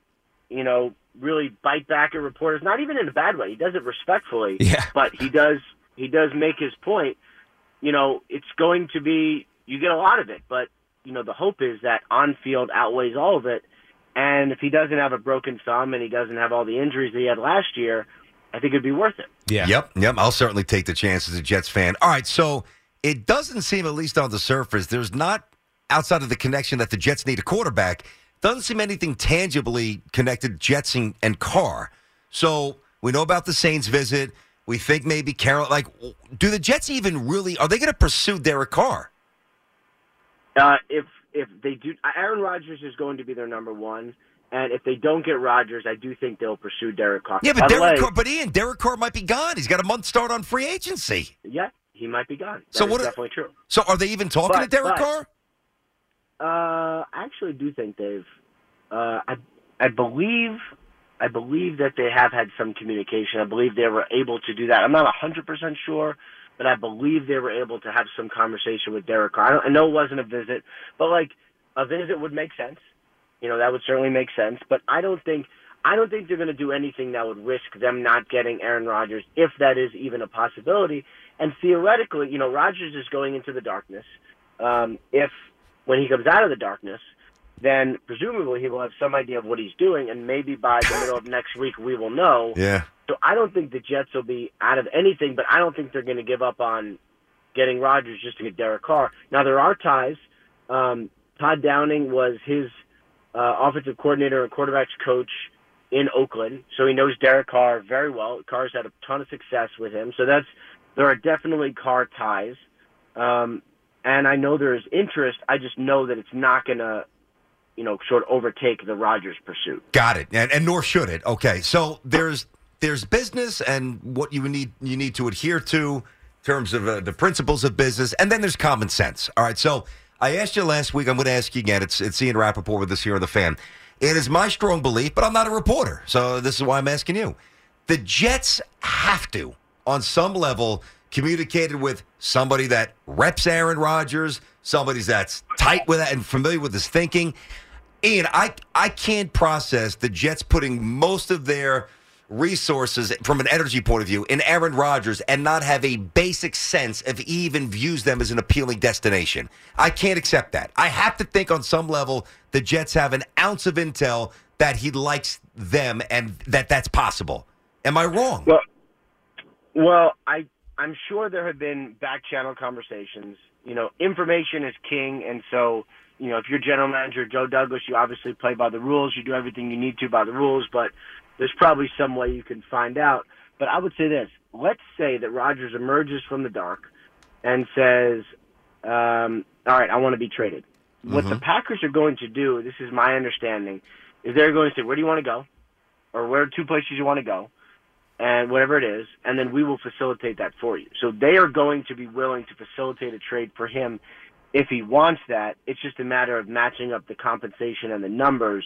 Speaker 9: you know, really bite back at reporters, not even in a bad way. He does it respectfully,
Speaker 4: Yeah.
Speaker 9: but he does he does make his point. You know, it's going to be you get a lot of it, but you know, the hope is that on field outweighs all of it. And if he doesn't have a broken thumb and he doesn't have all the injuries that he had last year, I think it'd be worth it.
Speaker 4: Yeah.
Speaker 3: Yep. Yep. I'll certainly take the chance as a Jets fan. All right. So it doesn't seem, at least on the surface, there's not outside of the connection that the Jets need a quarterback. Doesn't seem anything tangibly connected Jets and, and Carr. So we know about the Saints visit. We think maybe Carol. Like, do the Jets even really? Are they going to pursue Derek Carr?
Speaker 9: Uh, if if they do, Aaron Rodgers is going to be their number one. And if they don't get Rodgers, I do think they'll pursue Derek Carr.
Speaker 3: Yeah, but Derek Carr. But Ian, Derek Carr might be gone. He's got a month start on free agency.
Speaker 9: Yeah, he might be gone.
Speaker 3: So
Speaker 9: That is
Speaker 3: what-
Speaker 9: definitely true.
Speaker 3: So are they even talking
Speaker 9: But-
Speaker 3: to Derek
Speaker 9: but-
Speaker 3: Carr?
Speaker 9: Uh, I actually do think they've. Uh, I I believe I believe that they have had some communication. I believe they were able to do that. I'm not hundred percent sure, but I believe they were able to have some conversation with Derek Carr. I, I know it wasn't a visit, but like a visit would make sense. You know, that would certainly make sense. But I don't think I don't think they're going to do anything that would risk them not getting Aaron Rodgers, if that is even a possibility. And theoretically, you know, Rodgers is going into the darkness. Um, if when he comes out of the darkness, then presumably he will have some idea of what he's doing, and maybe by the middle of next week we will know.
Speaker 3: Yeah.
Speaker 9: So I don't think the Jets will be out of anything, but I don't think they're going to give up on getting Rodgers just to get Derek Carr. Now there are ties. Um, Todd Downing was his uh, offensive coordinator and quarterbacks coach in Oakland, so he knows Derek Carr very well. Carr's had a ton of success with him, so that's there are definitely Carr ties. Um, and I know there is interest. I just know that it's not going to, you know, sort of overtake the Rodgers pursuit.
Speaker 3: Got it, and, and nor should it. Okay, so there's there's business and what you need you need to adhere to in terms of uh, the principles of business, and then there's common sense. All right, so I asked you last week. I'm going to ask you again. It's it's Ian Rapoport with us here on the fan. It is my strong belief, but I'm not a reporter, so this is why I'm asking you. The Jets have to, on some level, communicated with somebody that reps Aaron Rodgers, somebody that's tight with that and familiar with his thinking. Ian, I I can't process the Jets putting most of their resources from an energy point of view in Aaron Rodgers and not have a basic sense he even views them as an appealing destination. I can't accept that. I have to think on some level the Jets have an ounce of intel that he likes them and that that's possible. Am I wrong?
Speaker 9: Well, well, I I'm sure there have been back channel conversations. You know, information is king, and so you know if you're general manager Joe Douglas, you obviously play by the rules. You do everything you need to by the rules, but there's probably some way you can find out. But I would say this: let's say that Rodgers emerges from the dark and says, um, "All right, I want to be traded." What the Packers are going to do, this is my understanding, is they're going to say, "Where do you want to go?" or "Where are two places you want to go?" And whatever it is, and then we will facilitate that for you. So they are going to be willing to facilitate a trade for him if he wants that. It's just a matter of matching up the compensation and the numbers.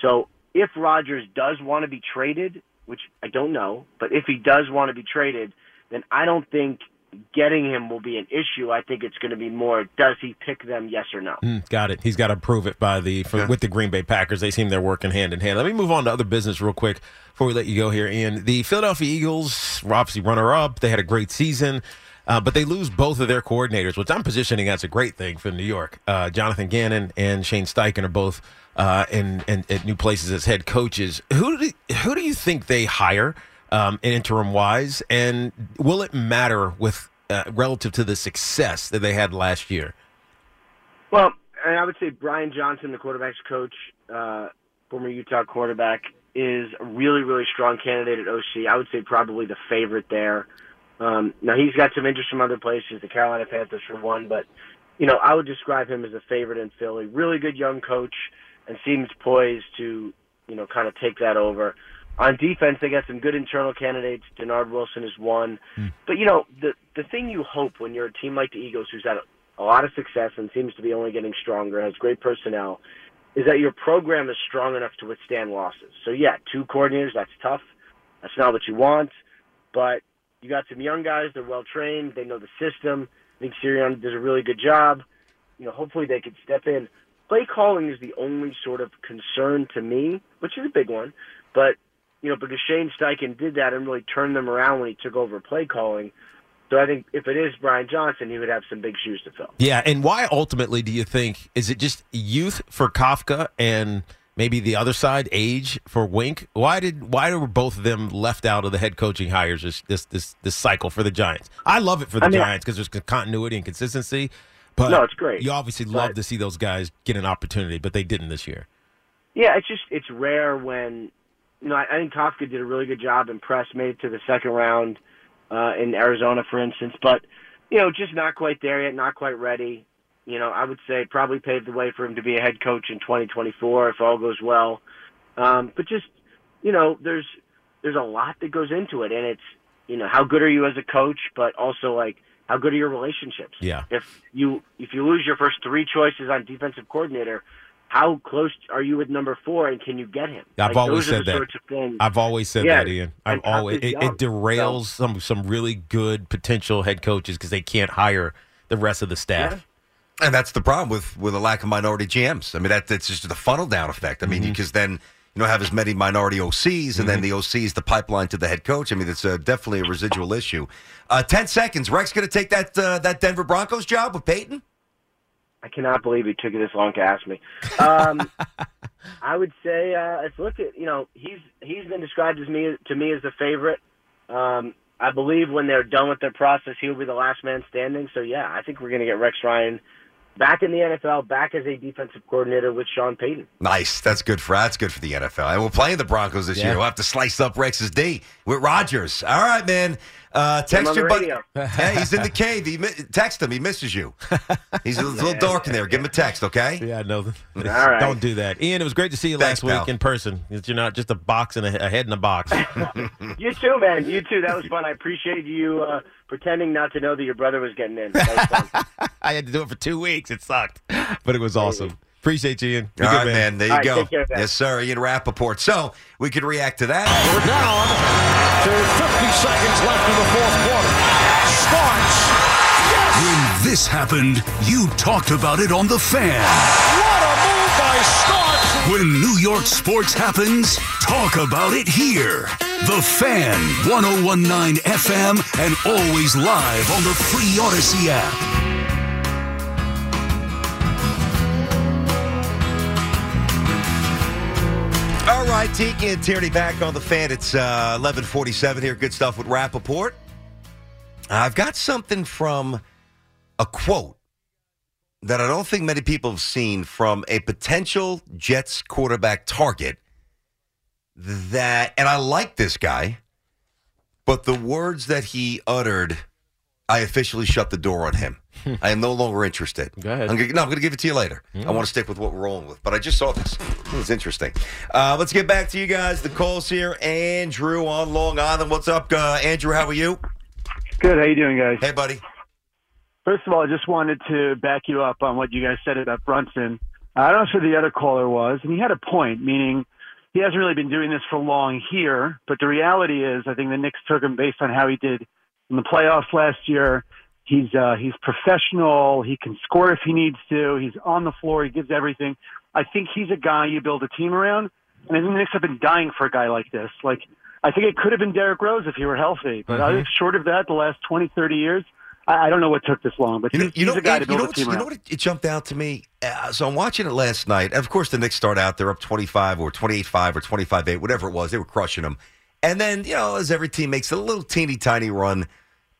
Speaker 9: So if Rodgers does want to be traded, which I don't know, but if he does want to be traded, then I don't think getting him will be an issue. I think it's going to be more does he pick them, yes or no.
Speaker 4: Mm, got it. He's got to prove it by the for, with the Green Bay Packers. They seem they're working hand in hand. Let me move on to other business real quick before we let you go here. Ian, the Philadelphia Eagles were obviously runner up. They had a great season. Uh, but they lose both of their coordinators, which I'm positioning as a great thing for New York. Uh, Jonathan Gannon and Shane Steichen are both uh, in, in at new places as head coaches. Who do who do you think they hire um, interim wise, and will it matter with uh, relative to the success that they had last year?
Speaker 9: Well, and I would say Brian Johnson, the quarterback's coach, uh, former Utah quarterback, is a really, really strong candidate at OC. I would say probably the favorite there. Um, now he's got some interest from other places, the Carolina Panthers for one, but you know I would describe him as a favorite in Philly. Really good young coach, and seems poised to you know kind of take that over. On defense, they got some good internal candidates. Dennard Wilson is one, hmm. but you know the the thing you hope when you're a team like the Eagles, who's had a a lot of success and seems to be only getting stronger, has great personnel, is that your program is strong enough to withstand losses. So yeah, two coordinators, that's tough. That's not what you want, but you got some young guys. They're well trained. They know the system. I think Sirianni does a really good job. You know, hopefully they could step in. Play calling is the only sort of concern to me, which is a big one. But you know, because Shane Steichen did that and really turned them around when he took over play calling. So I think if it is Brian Johnson, he would have some big shoes to fill.
Speaker 4: Yeah, and why ultimately do you think is it just youth for Kafka and maybe the other side age for Wink? Why did why were both of them left out of the head coaching hires this this this, this cycle for the Giants? I love it for the
Speaker 9: I mean,
Speaker 4: Giants because there's continuity and consistency. But
Speaker 9: No, it's great.
Speaker 4: You obviously
Speaker 9: But-
Speaker 4: love to see those guys get an opportunity, but they didn't this year.
Speaker 9: Yeah, it's just it's rare when you know I, I think Kafka did a really good job Press made it to the second round uh, in Arizona, for instance, but you know just not quite there yet, not quite ready. You know, I would say probably paved the way for him to be a head coach in 2024 if all goes well. Um, but just you know, there's there's a lot that goes into it, and it's you know how good are you as a coach, but also like how good are your relationships.
Speaker 4: Yeah.
Speaker 9: If you if you lose your first three choices on defensive coordinator, how close are you with number four, and can you get him?
Speaker 4: I've
Speaker 9: Like,
Speaker 4: always said that.
Speaker 9: sorts of things-
Speaker 4: I've always said
Speaker 9: Yeah,
Speaker 4: that, Ian. I've always it, it derails some some really good potential head coaches because they can't hire the rest of the staff.
Speaker 3: And that's the problem with with a lack of minority GMs. I mean, that that's just the funnel down effect. I mean,
Speaker 4: Mm-hmm.
Speaker 3: because then you don't have as many minority OCs, and then the OCs the pipeline to the head coach. I mean, it's uh, definitely a residual issue. Uh, Ten seconds. Rex going to take that uh, that Denver Broncos job with Peyton.
Speaker 9: I cannot believe he took it this long to ask me. Um, I would say uh, let's look at you know he's he's been described as me to me as the favorite. Um, I believe when they're done with their process, he'll be the last man standing. So yeah, I think we're going to get Rex Ryan back in the NFL, back as a defensive coordinator with Sean Payton.
Speaker 3: Nice. That's good for that's good for the NFL. And we're playing the Broncos this
Speaker 9: Yeah.
Speaker 3: year. We'll have to slice up Rex's D with Rodgers. All right, man. Uh,
Speaker 9: Get him
Speaker 3: text
Speaker 9: on
Speaker 3: your
Speaker 9: the
Speaker 3: buddy. Hey, he's in the cave. He mi- text him. He misses you. He's a little dark in there. Give him a text, okay?
Speaker 4: Yeah, I know.
Speaker 9: All right.
Speaker 4: Don't do that, Ian. It was great to see you
Speaker 3: Thanks,
Speaker 4: last week
Speaker 3: pal.
Speaker 4: in person. You're not just a box and a, a head in a box.
Speaker 9: You too, man. You too. That was fun. I appreciate you uh, pretending not to know that your brother was getting in. That was fun.
Speaker 4: I had to do it for two weeks. It sucked, but it was awesome. Appreciate you, Ian. Be
Speaker 3: All
Speaker 4: good,
Speaker 3: right, man. There you
Speaker 9: All right,
Speaker 3: go.
Speaker 9: take care,
Speaker 3: yes, sir. Ian Rapoport. So we could react to that.
Speaker 11: We're down to 50 seconds left in the fourth quarter. Starks.
Speaker 2: When this happened, you talked about it on The Fan.
Speaker 11: What a move by Starks.
Speaker 2: When New York sports happens, talk about it here. The Fan, 1019 FM, and always live on the free Audacy app.
Speaker 3: Right, Tiki and Tierney back on the fan. It's uh, 1147 here. Good stuff with Rapoport. I've got something from a quote that I don't think many people have seen from a potential Jets quarterback target that, and I like this guy, but the words that he uttered, I officially shut the door on him. I am no longer interested.
Speaker 4: Go ahead.
Speaker 3: I'm gonna, no, I'm going to give it to you later. I want to stick with what we're rolling with, but I just saw this. It's interesting. Uh, let's get back to you guys. The calls here. Andrew on Long Island. What's up, uh, Andrew? How are you?
Speaker 12: Good. How you doing, guys?
Speaker 3: Hey, buddy.
Speaker 12: First of all, I just wanted to back you up on what you guys said about Brunson. I don't know who the other caller was, and he had a point, meaning he hasn't really been doing this for long here. But the reality is, I think the Knicks took him based on how he did in the playoffs last year. He's uh, he's professional. He can score if he needs to. He's on the floor. He gives everything. I think he's a guy you build a team around. And I think the Knicks have been dying for a guy like this. Like I think it could have been Derrick Rose if he were healthy. But I think short of that, the last 20, 30 years, I, I don't know what took this long. But
Speaker 3: You know,
Speaker 12: he's,
Speaker 3: you know,
Speaker 12: he's a guy to
Speaker 3: you
Speaker 12: build
Speaker 3: know,
Speaker 12: a
Speaker 3: what,
Speaker 12: team
Speaker 3: you know what it, jumped out to me? Uh, so I'm watching it last night. And of course, the Knicks start out, they're up 25 or 28 5 or 25 8, whatever it was. They were crushing them. And then, you know, as every team makes a little teeny tiny run,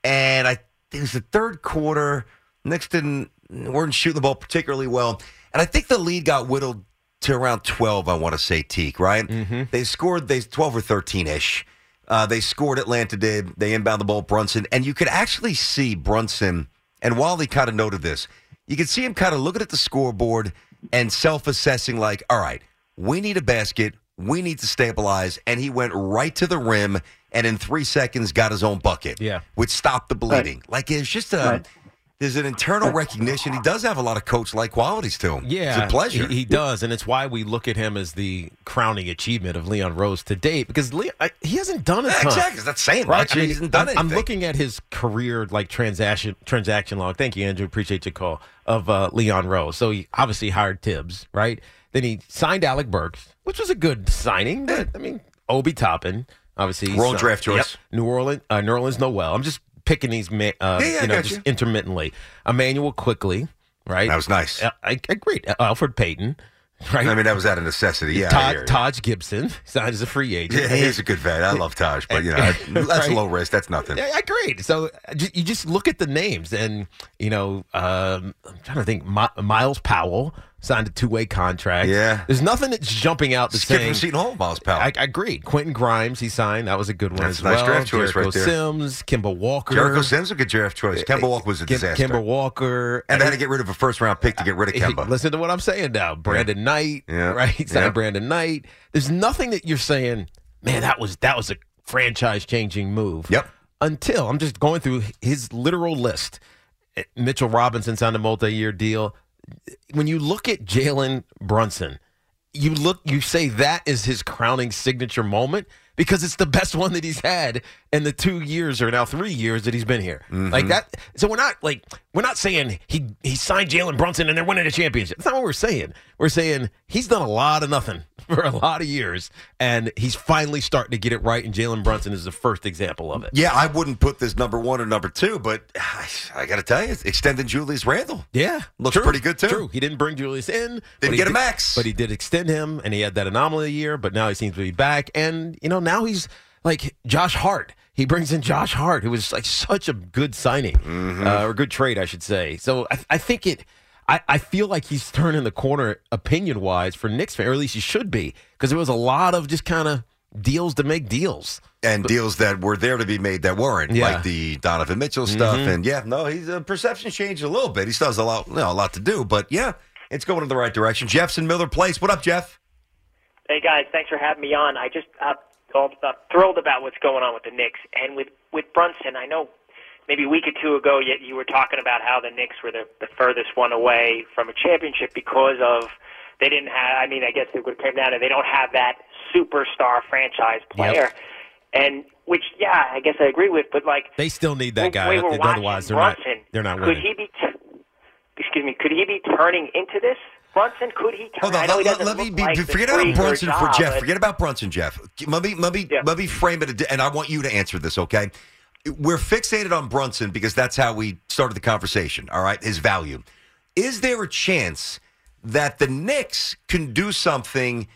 Speaker 3: and I it was the third quarter. Knicks didn't weren't shooting the ball particularly well, and I think the lead got whittled to around 12. I want to say Teak, right? They scored they 12 or 13 ish. Uh, they scored. Atlanta did. They inbound the ball. Brunson, and you could actually see Brunson. And Wally kind of noted this. You could see him kind of looking at the scoreboard and self-assessing, like, "All right, we need a basket. We need to stabilize." And he went right to the rim, and in three seconds got his own bucket.
Speaker 4: Yeah.
Speaker 3: which stopped the bleeding. Like it's just a.
Speaker 12: Right.
Speaker 3: there's an internal recognition. He does have a lot of coach-like qualities to him.
Speaker 4: Yeah,
Speaker 3: it's a pleasure.
Speaker 4: He, he does, and it's why we look at him as the crowning achievement of Leon Rose to date because Leon, I, he hasn't done a
Speaker 3: Yeah,
Speaker 4: ton.
Speaker 3: exactly. That's saying
Speaker 4: right.
Speaker 3: much.
Speaker 4: I mean,
Speaker 3: he hasn't done
Speaker 4: I'm, I'm looking at his career like transaction transaction log. Thank you, Andrew. Appreciate your call of uh, Leon Rose. So he obviously hired Thibs, right? Then he signed Alec Burks, which was a good signing. But I mean, Obi Toppin, obviously,
Speaker 3: Wrong
Speaker 4: signed-
Speaker 3: draft choice.
Speaker 4: Yep. Nerlens, uh, Nerlens Noel. I'm just picking these, uh,
Speaker 3: Yeah, yeah, I
Speaker 4: you know, just
Speaker 3: you.
Speaker 4: intermittently. Immanuel Quickley, right?
Speaker 3: That was nice.
Speaker 4: Uh, I agreed. Uh, Elfrid Payton, right?
Speaker 3: I mean, that was out of necessity. Yeah,
Speaker 4: Todd. Taj Gibson signed as a free agent.
Speaker 3: Yeah, he's a good vet. I love Taj, but you know that's
Speaker 4: Right.
Speaker 3: low risk. That's nothing.
Speaker 4: Yeah, I agreed. So uh, you just look at the names, and you know, um, I'm trying to think. Mi- Myles Powell signed a two way contract.
Speaker 3: Yeah.
Speaker 4: there's nothing that's jumping out that's
Speaker 3: Skip
Speaker 4: saying.
Speaker 3: from Seton Hall, Myles Powell.
Speaker 4: I, I agreed. Quentin Grimes, he signed. That was a good one
Speaker 3: That's
Speaker 4: as
Speaker 3: a nice
Speaker 4: well.
Speaker 3: draft choice
Speaker 4: Jericho
Speaker 3: right there.
Speaker 4: Sims, Kemba Walker.
Speaker 3: Jericho Sims a good draft choice. Eh, Kemba Walker was a
Speaker 4: Kim-
Speaker 3: disaster.
Speaker 4: Kemba Walker.
Speaker 3: and they had to get rid of a first round pick to get rid of uh, Kemba.
Speaker 4: Listen to what I'm saying now. Brandon Knight,
Speaker 3: Yeah.
Speaker 4: right? Signed
Speaker 3: Yeah.
Speaker 4: Brandon Knight. There's nothing that you're saying, man, that was that was a franchise changing move.
Speaker 3: Yep.
Speaker 4: Until I'm just going through his literal list. Eh, Mitchell Robinson signed a multi year deal. When you look at Jalen Brunson, you look you say that is his crowning signature moment because it's the best one that he's had in the two years or now three years that he's been here. Mm-hmm. Like that. So we're not like we're not saying he he signed Jalen Brunson and they're winning a championship. That's not what we're saying. We're saying he's done a lot of nothing for a lot of years, and he's finally starting to get it right. And Jalen Brunson is the first example of it.
Speaker 3: yeah, I wouldn't put this number one or number two, but I, I got to tell you, it's extending Julius Randle.
Speaker 4: Yeah,
Speaker 3: Looks
Speaker 4: true,
Speaker 3: pretty good, too.
Speaker 4: True. He didn't bring Julius in. he
Speaker 3: get a max.
Speaker 4: but he did extend him, and he had that anomaly year. But now he seems to be back, and you know now he's like Josh Hart. He brings in Josh Hart, who was like such a good signing
Speaker 3: Mm-hmm.
Speaker 4: uh, or good trade, I should say. So I, I think it. I, I feel like he's turning the corner opinion wise for Knicks fan, or at least he should be, because there was a lot of just kind of deals to make deals.
Speaker 3: And deals that were there to be made that weren't,
Speaker 4: Yeah.
Speaker 3: like the Donovan Mitchell stuff.
Speaker 4: Mhm.
Speaker 3: And yeah, no, he's uh, perception changed a little bit. He still has a lot, you know, a lot to do, but yeah, it's going in the right direction. Jeff's in Miller Place. What up, Jeff?
Speaker 13: Hey guys, thanks for having me on. I just uh, all, uh, thrilled about what's going on with the Knicks and with with Brunson. I know maybe a week or two ago you, you were talking about how the Knicks were the, the furthest one away from a championship because of they didn't have. I mean, I guess it would come down to they don't have that superstar franchise player, and which yeah, I guess I agree with. But like
Speaker 4: They still need that guy.
Speaker 13: we were
Speaker 4: Otherwise, they're not.
Speaker 13: Brunson,
Speaker 4: They're not
Speaker 13: Could
Speaker 4: winning.
Speaker 13: he be? T- excuse me. Could he be turning into this? Brunson, could he turn?
Speaker 3: Hold on,
Speaker 13: I know he
Speaker 3: let, let me be,
Speaker 13: like
Speaker 3: forget about Brunson for
Speaker 13: Ja,
Speaker 3: Jeff. Forget about Brunson, Jeff. Let me, let me, let me frame it, and I want you to answer this, okay? We're fixated on Brunson because that's how we started the conversation. All right, his value. Is there a chance that the Knicks can do something?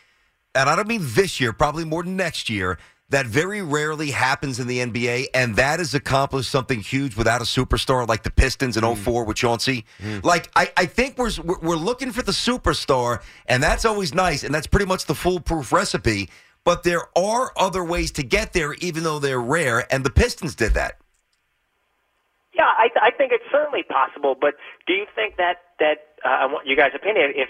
Speaker 3: And I don't mean this year, probably more than next year. That very rarely happens in the NBA, and that has accomplished something huge without a superstar like the Pistons in mm. 04 with Chauncey. Mm. Like, I, I think we're we're looking for the superstar, and that's always nice, and that's pretty much the foolproof recipe. But there are other ways to get there, even though they're rare, and the Pistons did that.
Speaker 13: Yeah, I, I think it's certainly possible. But do you think that that uh, I want you guys' opinion? If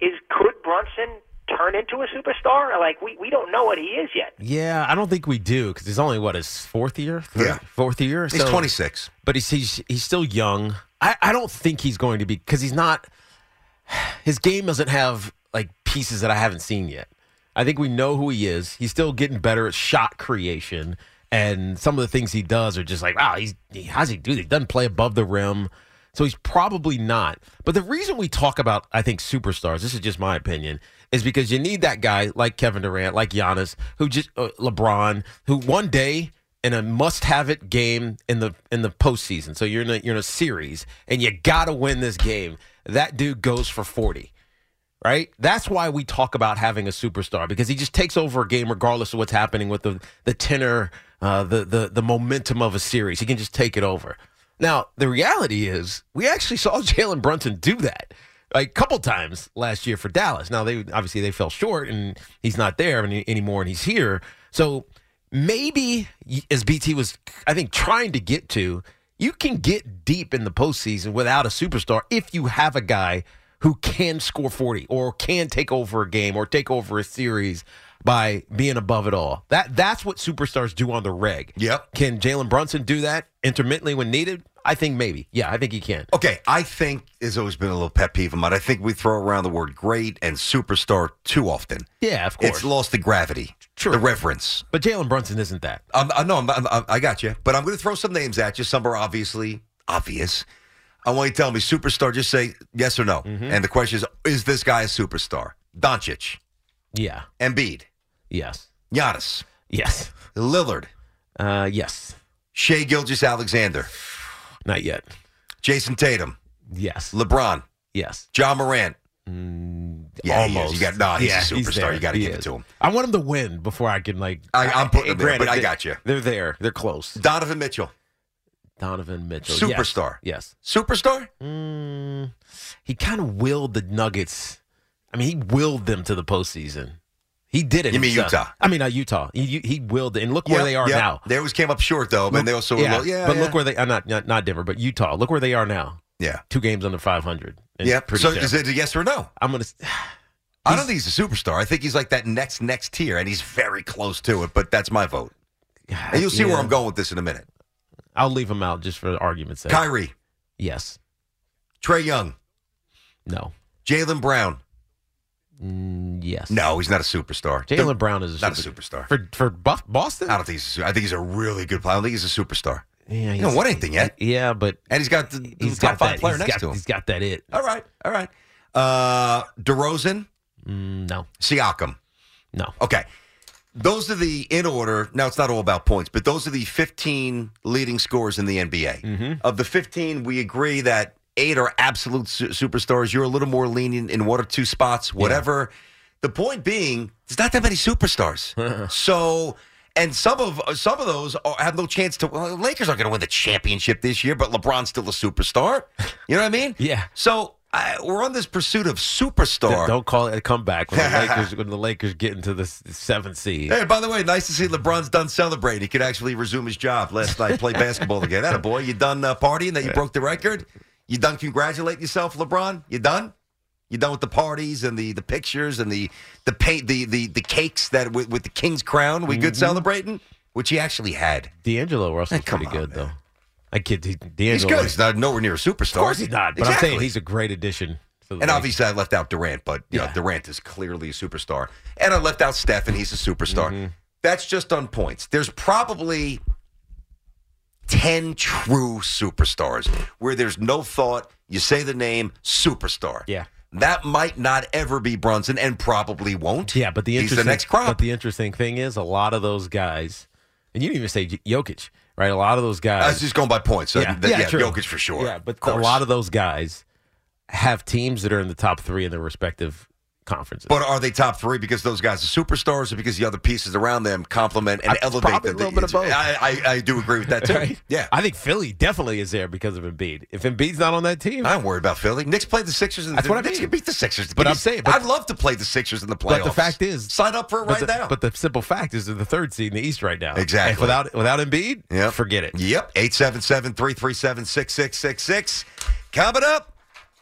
Speaker 13: is could Brunson turn into a superstar? Like we, we don't know what he is yet.
Speaker 4: Yeah, I don't think we do because he's only what his fourth year. Third-
Speaker 3: Yeah.
Speaker 4: fourth year.
Speaker 3: He's 26.
Speaker 4: but he's he's he's still young. I I don't think he's going to be because he's not. His game doesn't have like pieces that I haven't seen yet. I think we know who he is. He's still getting better at shot creation, and some of the things he does are just like, wow, he's he, how's he do? He doesn't play above the rim. So he's probably not. But the reason we talk about, I think, superstars, this is just my opinion, is because you need that guy like Kevin Durant, like Giannis, who just uh, LeBron, who one day in a must-have-it game in the in the postseason. So you're in a, you're in a series, and you got to win this game. That dude goes for forty right? That's why we talk about having a superstar because he just takes over a game regardless of what's happening with the the tenor, uh, the the the momentum of a series. He can just take it over. Now the reality is, we actually saw Jalen Brunson do that like a couple times last year for Dallas. Now they obviously they fell short, and he's not there any, anymore, and he's here. So maybe as BT was, I think, trying to get to. You can get deep in the postseason without a superstar if you have a guy who can score 40 or can take over a game or take over a series by being above it all. That that's what superstars do on the reg.
Speaker 3: Yep.
Speaker 4: Can Jalen Brunson do that intermittently when needed? I think maybe. Yeah, I think he can.
Speaker 3: Okay, I think there's always been a little pet peeve of mine. I think we throw around the word great and superstar too often.
Speaker 4: Yeah, of course.
Speaker 3: It's lost the gravity,
Speaker 4: True.
Speaker 3: the reverence.
Speaker 4: But Jalen Brunson isn't that.
Speaker 3: Um, I know, I'm, I'm, I got you. But I'm going to throw some names at you. Some are obviously obvious. I want you to tell me superstar. Just say yes or no.
Speaker 4: Mm-hmm.
Speaker 3: And the question is, is this guy a superstar? Doncic,
Speaker 4: Yeah.
Speaker 3: Embiid,
Speaker 4: Yes.
Speaker 3: Giannis,
Speaker 4: Yes.
Speaker 3: Lillard,
Speaker 4: Uh, yes.
Speaker 3: Shai Gilgeous-Alexander,
Speaker 4: Not yet.
Speaker 3: Jayson Tatum,
Speaker 4: Yes.
Speaker 3: LeBron,
Speaker 4: Yes.
Speaker 3: Ja Morant. yeah.
Speaker 4: Almost.
Speaker 3: You got no. He's
Speaker 4: Yeah,
Speaker 3: a superstar.
Speaker 4: there.
Speaker 3: you got to give it
Speaker 4: is.
Speaker 3: to him.
Speaker 4: I want him to win before I can like.
Speaker 3: I- I'm putting him there,
Speaker 4: granted,
Speaker 3: but I got you.
Speaker 4: They're there. They're close.
Speaker 3: Donovan Mitchell,
Speaker 4: Donovan Mitchell,
Speaker 3: superstar.
Speaker 4: Yes.
Speaker 3: Superstar.
Speaker 4: Mm, he kind of willed the Nuggets. I mean, he willed them to the postseason. He did it.
Speaker 3: You mean. Utah?
Speaker 4: I mean, not Utah. He, he willed it, and look where they are
Speaker 3: yeah.
Speaker 4: now.
Speaker 3: They always came up short though, but they also were
Speaker 4: yeah,
Speaker 3: low- yeah.
Speaker 4: but
Speaker 3: yeah.
Speaker 4: look where they. Uh, not, not not Denver, but Utah. Look where they are now.
Speaker 3: Yeah.
Speaker 4: Two games under five hundred.
Speaker 3: Yeah. So is it a yes or no?
Speaker 4: I'm gonna.
Speaker 3: I don't think he's a superstar. I think he's like that next next tier, and he's very close to it. But that's my vote. And you'll see where I'm going with this in a minute.
Speaker 4: I'll leave him out just for argument's sake.
Speaker 3: Kyrie,
Speaker 4: Yes.
Speaker 3: Trae Young,
Speaker 4: No.
Speaker 3: Jaylen Brown.
Speaker 4: Mm, yes.
Speaker 3: No, he's not a superstar.
Speaker 4: Jaylen Brown is a
Speaker 3: not a superstar.
Speaker 4: for for Buff, Boston.
Speaker 3: I don't think he's. A, su- I think he's a really good player. I don't think he's a superstar.
Speaker 4: Yeah,
Speaker 3: He don't won anything yet,
Speaker 4: Yeah, but
Speaker 3: and he's got the, the
Speaker 4: he's
Speaker 3: top
Speaker 4: got
Speaker 3: five
Speaker 4: that.
Speaker 3: player
Speaker 4: he's
Speaker 3: next
Speaker 4: got,
Speaker 3: to him.
Speaker 4: He's got that it.
Speaker 3: All right, all right. Uh, DeRozan,
Speaker 4: Mm, no.
Speaker 3: Siakam.
Speaker 4: No.
Speaker 3: Okay. Those are the in order. Now it's not all about points, but those are the 15 leading scores in the NBA.
Speaker 4: Mm-hmm.
Speaker 3: Of the 15, we agree that eight are absolute su- superstars. You're a little more lenient in one or two spots, whatever. The point being, there's not that many superstars. so, and some of some of those are, have no chance to. Well, Lakers aren't going to win the championship this year, but LeBron's still a superstar. You know what I mean?
Speaker 4: Yeah.
Speaker 3: So I, we're on this pursuit of superstar.
Speaker 4: Don't call it a comeback when the Lakers when the Lakers get into the seventh seed.
Speaker 3: Hey, by the way, nice to see LeBron's done celebrating. He could actually resume his job last night, play basketball again. That a boy. You done uh, partying that you broke the record? You done congratulating yourself, LeBron? You done? You done with the parties and the, the pictures and the the paint the the, the cakes that with, with the king's crown? We good
Speaker 4: Mhm.
Speaker 3: celebrating, which he actually had.
Speaker 4: D'Angelo Russell's
Speaker 3: come
Speaker 4: pretty
Speaker 3: on,
Speaker 4: good though. I kid. he-
Speaker 3: He's
Speaker 4: D'Angelo.
Speaker 3: good. He's not nowhere near a superstar.
Speaker 4: Of course he's not. But I'm
Speaker 3: Exactly.
Speaker 4: saying he's a great addition.
Speaker 3: And
Speaker 4: league.
Speaker 3: obviously, I left out Durant, but you know, Durant is clearly a superstar. And I left out Steph, and he's a superstar.
Speaker 4: Mm-hmm.
Speaker 3: That's just on points. There's probably 10 true superstars where there's no thought. You say the name, superstar.
Speaker 4: Yeah.
Speaker 3: That might not ever be Brunson and probably won't.
Speaker 4: Yeah, but the
Speaker 3: He's
Speaker 4: interesting
Speaker 3: the next crop.
Speaker 4: But the interesting thing is, a lot of those guys, and you didn't even say Jokic, right? A lot of those guys.
Speaker 3: I was just going by points. So
Speaker 4: yeah,
Speaker 3: th- yeah,
Speaker 4: true.
Speaker 3: Jokic for sure.
Speaker 4: Yeah, but a lot of those guys have teams that are in the top three in their respective conferences.
Speaker 3: But are they top three because those guys are superstars or because the other pieces around them complement and
Speaker 4: It's
Speaker 3: elevate
Speaker 4: probably
Speaker 3: them?
Speaker 4: a little bit of both.
Speaker 3: I, I, I do agree with that too.
Speaker 4: Right?
Speaker 3: Yeah.
Speaker 4: I think Philly definitely is there because of Embiid. If Embiid's not on that team,
Speaker 3: I'm worried about Philly. Knicks played the Sixers. And
Speaker 4: That's what I
Speaker 3: Knicks
Speaker 4: mean.
Speaker 3: can beat the Sixers.
Speaker 4: But I'm saying, but,
Speaker 3: I'd love to play the Sixers in the playoffs.
Speaker 4: but the fact is,
Speaker 3: sign up for it right
Speaker 4: the,
Speaker 3: now.
Speaker 4: But the simple fact is, they're the third seed in the East right now.
Speaker 3: Exactly.
Speaker 4: And without without Embiid,
Speaker 3: Yep.
Speaker 4: forget it.
Speaker 3: Yep. 877-337-6666. Coming up,